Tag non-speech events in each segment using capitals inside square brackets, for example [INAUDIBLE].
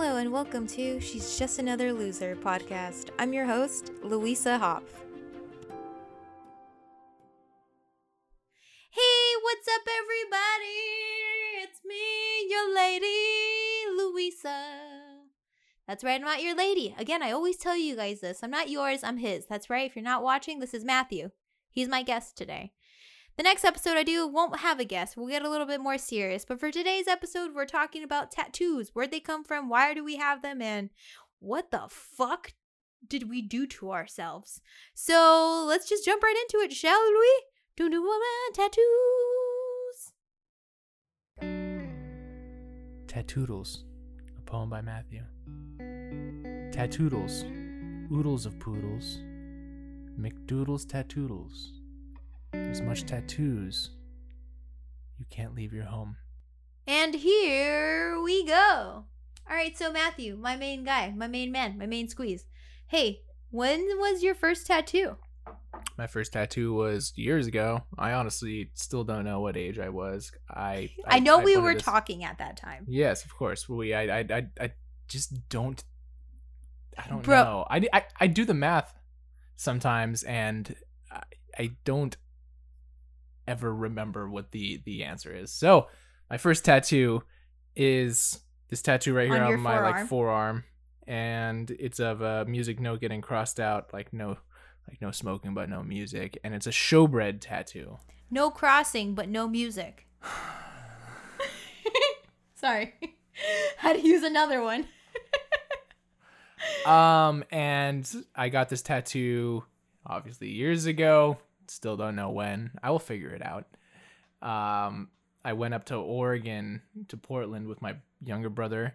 Hello and welcome to She's Just Another Loser podcast. I'm your host, Louisa Hopf. Hey, what's up, everybody? It's me, your lady, Louisa. That's right, I'm not your lady. Again, I always tell you guys this. I'm not yours, I'm his. That's right. If you're not watching, this is Matthew. He's my guest today. The next episode I do won't have a guest. We'll get a little bit more serious. But for today's episode, we're talking about tattoos. Where'd they come from? Why do we have them? And what the fuck did we do to ourselves? So let's just jump right into it, shall we? Do do tattoos. Tattoodles, a poem by Matthew. Tattoodles, oodles of poodles, McDoodles tattoodles. There's much tattoos. You can't leave your home. And here we go. All right, so Matthew, my main guy, my main man, my main squeeze. Hey, when was your first tattoo? My first tattoo was years ago. I honestly still don't know what age I was. I I, know we put were as- talking at that time. Yes, of course. We I I I, I just don't I don't Bro. know. I, I I do the math sometimes and I, I don't ever remember what the the answer is. So, my first tattoo is this tattoo right here On on, my forearm. like forearm and it's of a music note getting crossed out like no like no smoking but no music and it's a showbread tattoo. No crossing, but no music. [SIGHS] [LAUGHS] Sorry. [LAUGHS] Had to use another one. [LAUGHS] um and i got this tattoo obviously years ago still don't know when. I will figure it out. Um i went up to oregon to portland with my younger brother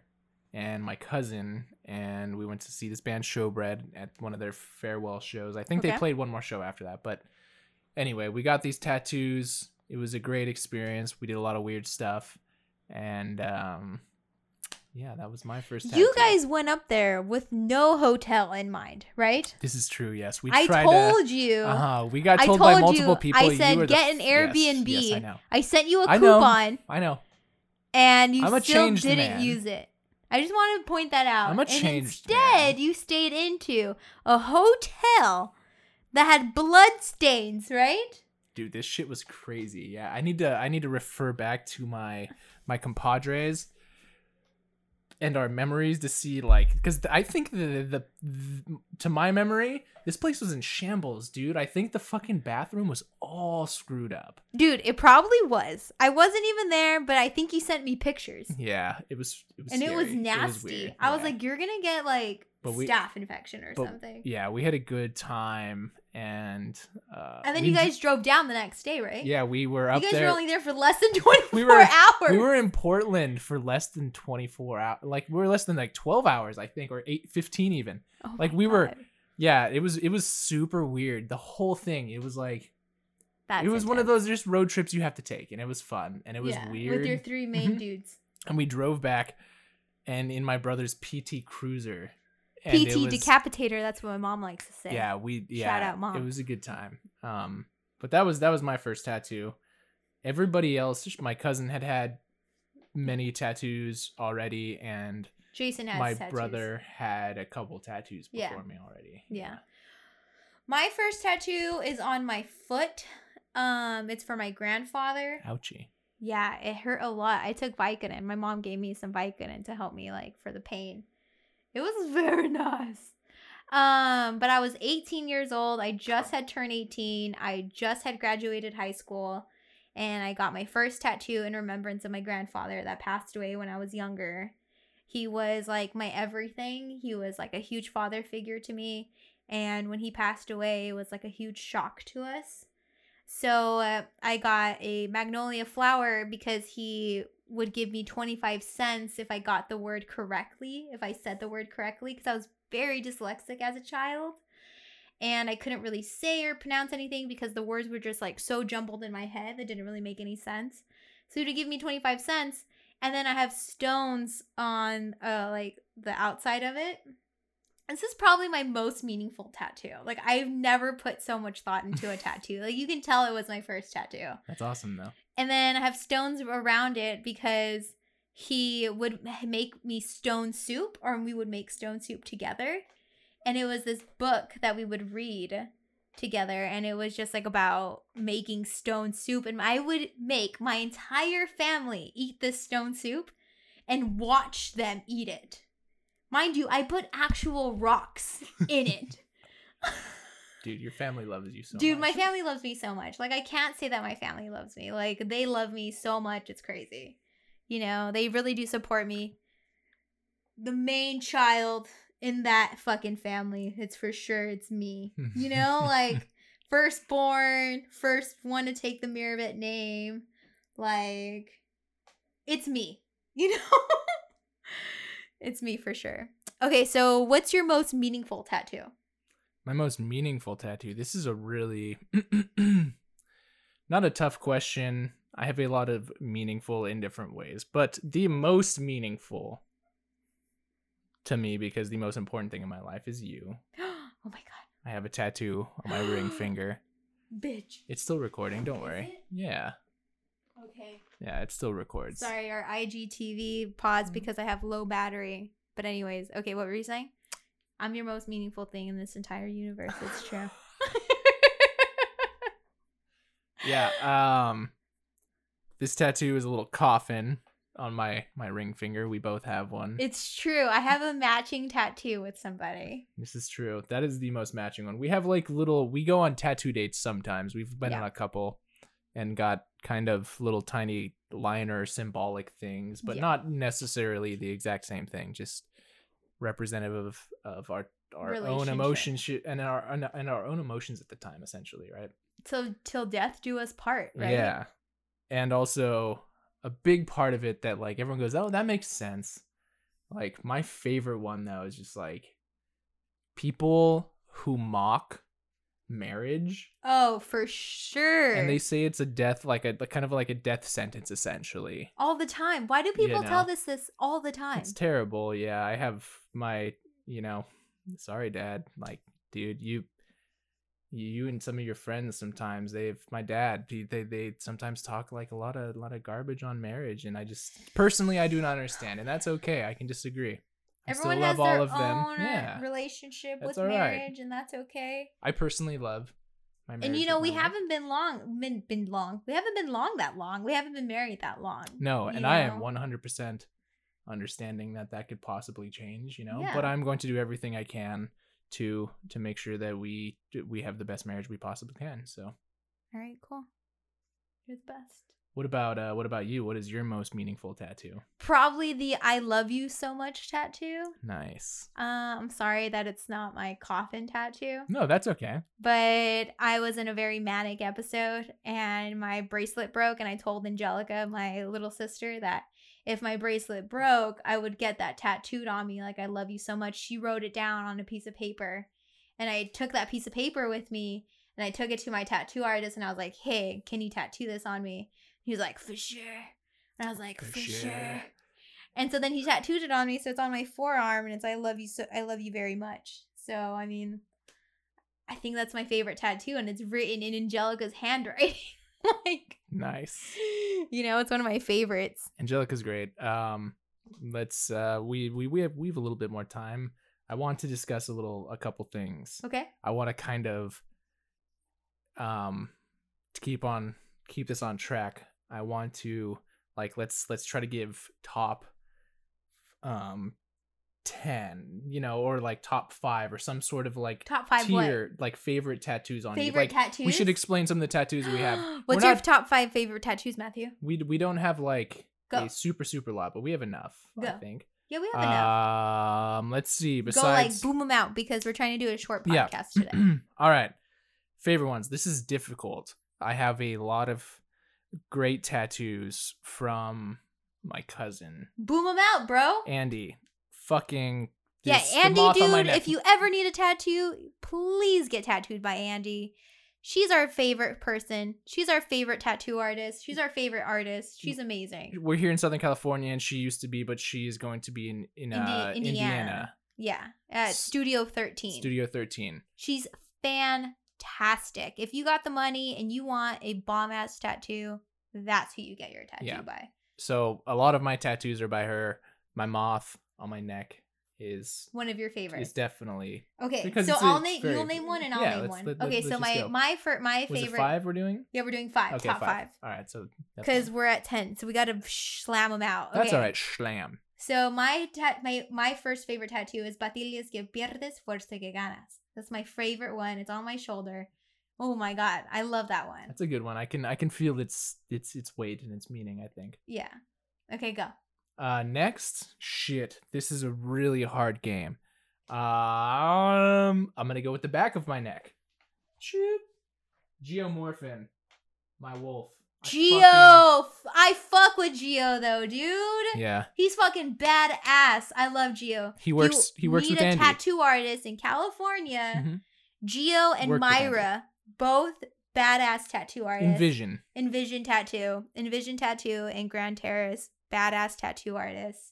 and my cousin and we went to see this band showbread at one of their farewell shows. I think Okay. they played one more show after that but anyway we got these tattoos. It was a great experience. We did a lot of weird stuff and um yeah that was my first tattoo. You guys went up there with no hotel in mind, right? This is true. Yes, we I tried told to. you. Uh huh. We got told, told by multiple you. people. I said the get f- an Airbnb. Yes, I know. I sent you a I know. coupon I know. and you still didn't man. use it. I just want to point that out. I'm a and instead, man. you stayed into a hotel that had blood stains, right? Dude, this shit was crazy. Yeah, I need to. I need to refer back to my my compadres and our memories to see like because I think the, the the to my memory this place was in shambles, dude. I think the fucking bathroom was all screwed up. Dude, it probably was. I wasn't even there, but I think he sent me pictures. Yeah, it was. It was and it was scary. nasty. weird, I was like, you're gonna get like But we- staph infection or But, something. Yeah, we had a good time, and uh, And then you guys drove down the next day, right? Yeah, we were up. You guys there. were only there for less than [LAUGHS] 24 we were hours. we were in Portland for less than 24 hours. Like we were less than like 12 hours, I think, or 8 15 even. Oh like, we were- Yeah, it was it was super weird. The whole thing, it was like That's it was one of those just road trips you have to take and it was fun and it was Yeah, weird. With your three main Mhm. dudes. and we drove back and in my brother's PT Cruiser. PT was- decapitator, that's what my mom likes to say. Yeah, we yeah. out, Mom. It was a good time. Um, but that was that was my first tattoo. Everybody else, my cousin had had many tattoos already, and Jason has my tattoos. brother had a couple tattoos Yeah. before me already. Yeah. My first tattoo is on my foot. Um, it's for my grandfather. Ouchie. Yeah, it hurt a lot. I took Vicodin. My mom gave me some Vicodin to help me like for the pain. It was [LAUGHS] very nice. Um, but I was 18 years old. I just had turned 18. I just had graduated high school and I got my first tattoo in remembrance of my grandfather that passed away when I was younger. He was like my everything. He was like a huge father figure to me, and when he passed away, it was like a huge shock to us. So uh, I got a magnolia flower because he would give me 25 cents if I got the word correctly, if I said the word correctly, because I was very dyslexic as a child. And I couldn't really say or pronounce anything because the words were just like so jumbled in my head that didn't really make any sense. So would give me 25 cents. And then I have stones on uh, like the outside of it. This is probably my most meaningful tattoo. Like I've never put so much thought into a [LAUGHS] tattoo. Like you can tell it was my first tattoo. That's awesome though. And then I have stones around it because he would make me stone soup or we would make stone soup together. And it was this book that we would read together and it was just like about making stone soup and I would make my entire family eat this stone soup and watch them eat it. Mind you, I put actual rocks in it. [LAUGHS] Dude, your family loves you so much. Dude, much. my family loves me so much. Like I can't say that my family loves me. Like they love me so much, it's crazy. You know, they really do support me. The main child in that fucking family, it's for sure it's me. You know, [LAUGHS] like firstborn, first one to take the Mirabit name. Like it's me. You [LAUGHS] know? It's me for sure. Okay, so what's your most meaningful tattoo? My most meaningful tattoo. This is a really [CLEARS THROAT] not a tough question. I have a lot of meaningful in different ways, but the most meaningful to me because the most important thing in my life is you. [GASPS] oh my god. I have a tattoo on my ring [GASPS] finger. Bitch. It's still recording, don't worry. Yeah. Okay. Yeah, it still records. Sorry, our IGTV paused because I have low battery. But anyways, okay, what were you saying? I'm your most meaningful thing in this entire universe. It's [LAUGHS] true. yeah, um this tattoo is a little coffin on my my ring finger. We both have one. it's true. I have a matching tattoo with somebody. This is true. That is the most matching one. We have like little we go on tattoo dates sometimes. We've been on a couple and got kind of little tiny liner symbolic things, but Yeah. not necessarily the exact same thing, just representative of, of our our own emotions sh- and our and our own emotions at the time essentially, right? Till till death do us part, right? Yeah. And also a big part of it that like everyone goes, "Oh, that makes sense." Like my favorite one though is just like people who mock marriage Oh, for sure. and they say it's a death like a kind of like a death sentence essentially. all the time. Why do people tell know. this this all the time? It's terrible. Yeah, I have my, you know, sorry dad, like dude, you you and some of your friends sometimes they've my dad he- they they sometimes talk like a lot of a lot of garbage on marriage and I just personally I do not understand and that's okay. I can disagree. I Everyone has all their of them. own uh, Yeah. relationship That's with all right. marriage, and that's okay. I personally love my marriage. And you know, we haven't been long, been been long. We haven't been long that long. We haven't been married that long. No, and I am 100% understanding that that could possibly change, you know. Yeah. But I'm going to do everything I can to to make sure that we we have the best marriage we possibly can. So, All right, cool. You're the best. What about uh what about you? What is your most meaningful tattoo? Probably the "I love you so much" tattoo. Nice. Uh, I'm sorry that it's not my coffin tattoo, No, that's okay. but I was in a very manic episode and my bracelet broke, and I told Angelica, my little sister, that if my bracelet broke, I would get that tattooed on me. Like, I love you so much. She wrote it down on a piece of paper, and I took that piece of paper with me and I took it to my tattoo artist, and I was like, "Hey, can you tattoo this on me?" He was like, "For sure," and I was like, For "For, sure." sure." And so then he tattooed it on me, so it's on my forearm, and it's "I love you so I love you very much." So I mean, I think that's my favorite tattoo, and it's written in Angelica's handwriting. [LAUGHS] like, Nice. you know, it's one of my favorites. Angelica's great. Um let's uh we we we have we have a little bit more time. I want to discuss a little a couple things. Okay. I want to kind of um to keep on keep this on track. I want to like let's let's try to give top um 10, you know, or like top 5 or some sort of like Top five what? tier like favorite tattoos on Favorite you. Like tattoos. we should explain some of the tattoos we have. [GASPS] What's We're your not- top five favorite tattoos, Matthew? We we don't have like Go. a super super lot, but we have enough, Go. I think. Yeah, we have enough. Um let's see Go like besides boom them out because we're trying to do a short Yeah. podcast today. [CLEARS THROAT] All right. Favorite ones. This is difficult. I have a lot of great tattoos from my cousin, boom them out, bro. Andy. Fucking Yeah, Andy, moth on my dude, if you ever need a tattoo, please get tattooed by Andy. She's our favorite person. She's our favorite tattoo artist. She's our favorite artist. She's amazing. We're here in Southern California and she used to be, but she is going to be in, in uh, Indiana. Indiana. Yeah, at S- Studio 13. Studio 13. She's fantastic. If you got the money and you want a bomb ass tattoo, that's who you get your tattoo Yeah. by. So a lot of my tattoos are by her. My moth on my neck is One of your favorites. is definitely Okay, so it's I'll name very- you'll name one and I'll Yeah, name one. let- let- okay, so my go. my fir- my favorite. it five we're doing. Yeah, we're doing five. Okay, top five. All right, so Because we're at ten, so we got to slam them out. that's all right. slam. So my tat my my first favorite tattoo is Batillas que pierdes fuerza que ganas. That's my favorite one. It's on my shoulder. Oh my god, I love that one. That's a good one. I can I can feel its its its weight and its meaning. I think. Yeah. Okay, go. Uh, next, shit. This is a really hard game. Um, I'm gonna go with the back of my neck. Shit. Geomorphin, my wolf. I Geo, fucking- I fuck with Geo though, dude. Yeah, He's fucking badass. I love Geo. he works. He works with a Andy. tattoo artist in California. Mhm. Geo and Work with Andy. Myra, both badass tattoo artists. Envision. Envision Tattoo, Envision Tattoo, and Grand Terrace, badass tattoo artists.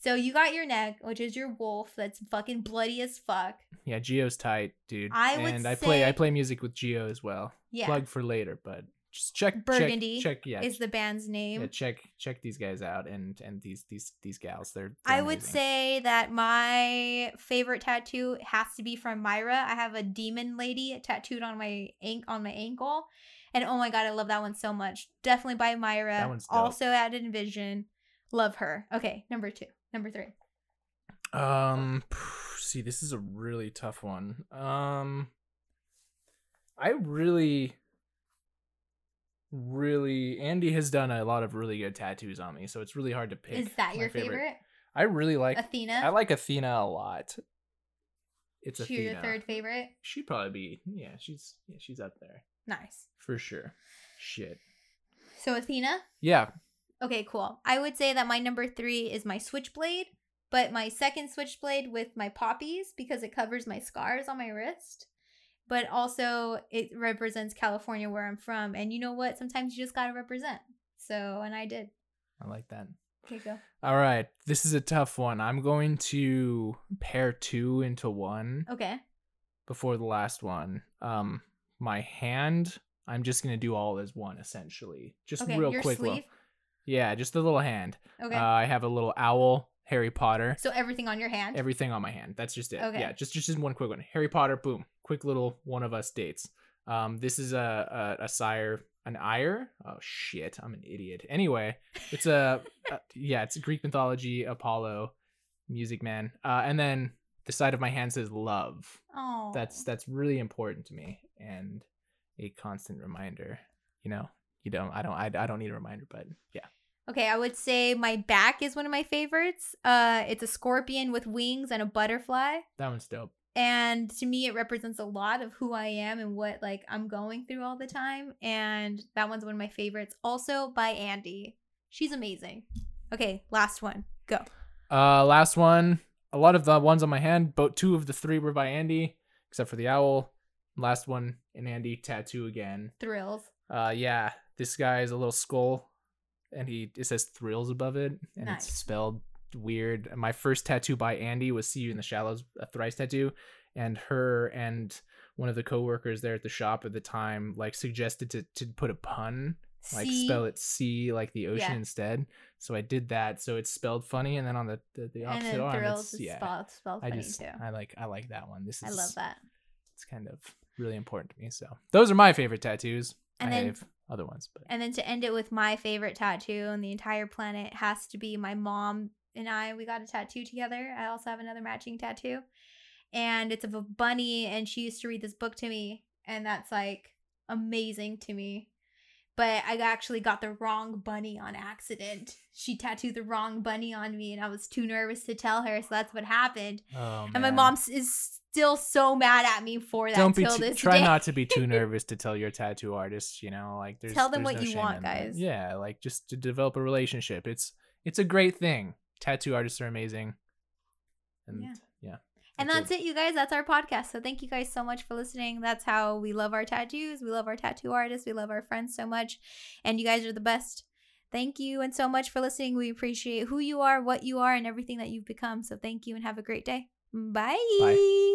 So you got your neck, which is your wolf, that's fucking bloody as fuck. Yeah, Geo's tight, dude. I would and I play. I play music with Geo as well. Yeah, Plug for later, but just check. Burgundy Check. check yeah. is the band's name. yeah, check check these guys out and and these these these gals. They're. they're I would amazing. say that my favorite tattoo has to be from Myra. I have a demon lady tattooed on my ankle on my ankle. And oh my god, I love that one so much. Definitely by Myra. That one's dope. also at Envision. Love her. Okay, number two. Number three. Um, [SIGHS] see, this is a really tough one. Um, I really, really, Andy has done a lot of really good tattoos on me, so it's really hard to pick. Is that your favorite? I really like. Athena? I like Athena a lot. It's She your third favorite? She'd probably be. Yeah, she's yeah, she's up there Nice. for sure. Shit. So Athena? Yeah. Okay, cool. I would say that my number three is my switchblade, but my second switchblade with my poppies because it covers my scars on my wrist. But also it represents California where I'm from. And you know what? Sometimes you just gotta represent. So and I did. I like that. Okay, go. All right, this is a tough one. I'm going to pair two into one. Okay. before the last one. Um, my hand, I'm just gonna do all as one essentially. Just Okay. real Your quick. sleeve. Little, yeah, just the little hand. Okay. Uh, I have a little owl, Harry Potter, so everything on your hand. everything on my hand. That's just it. Okay. Yeah, just just just one quick one. Harry Potter, boom, quick little one of us dates. Um, this is a a, a sire, an ire. Oh shit, I'm an idiot. Anyway, it's a, a [LAUGHS] yeah, it's Greek mythology, Apollo, music man. Uh, and then the side of my hand says love oh. that's that's really important to me and a constant reminder you know you don't i don't i, I don't need a reminder but yeah Okay, I would say my back is one of my favorites. Uh it's a scorpion with wings and a butterfly. that one's dope. And to me it represents a lot of who i am and what like i'm going through all the time and that one's one of my favorites. Also by andy. She's amazing. Okay last one. Go. Uh last one. A lot of the ones on my hand but two of the three were by andy except for the owl. Last one an andy tattoo again. Thrills. Uh yeah this guy is a little skull and he it says thrills above it and Nice. it's spelled weird. My first tattoo by andy was see you in the shallows a thrice tattoo and her and one of the coworkers there at the shop at the time like suggested to to put a pun like spell it sea like the ocean Yeah. instead. So i did that. So it's spelled funny and then on the the, the and opposite then arm it's, is yeah. spelled, spelled i funny just too. I like i like that one. This is i love that. it's kind of really important to me. So those are my favorite tattoos And i then- have other ones but and then to end it with my favorite tattoo on the entire planet has to be my mom and I. We got a tattoo together. I also have another matching tattoo. And it's of a bunny, and she used to read this book to me. And that's like amazing to me. But I actually got the wrong bunny on accident. [LAUGHS] She tattooed the wrong bunny on me, and I was too nervous to tell her. So that's what happened. oh, And my mom is still so mad at me for that don't be too, this try day. not to be too [LAUGHS] nervous to tell your tattoo artist you know like there's Tell them there's what no you want, in that. guys. yeah like just to develop a relationship it's it's a great thing tattoo artists are amazing and Yeah. yeah, And that's it, you guys. That's our podcast. So thank you guys so much for listening. That's how we love our tattoos. We love our tattoo artists. We love our friends so much. And you guys are the best. Thank you and so much for listening. We appreciate who you are, what you are, and everything that you've become. So thank you and have a great day. Bye. Bye.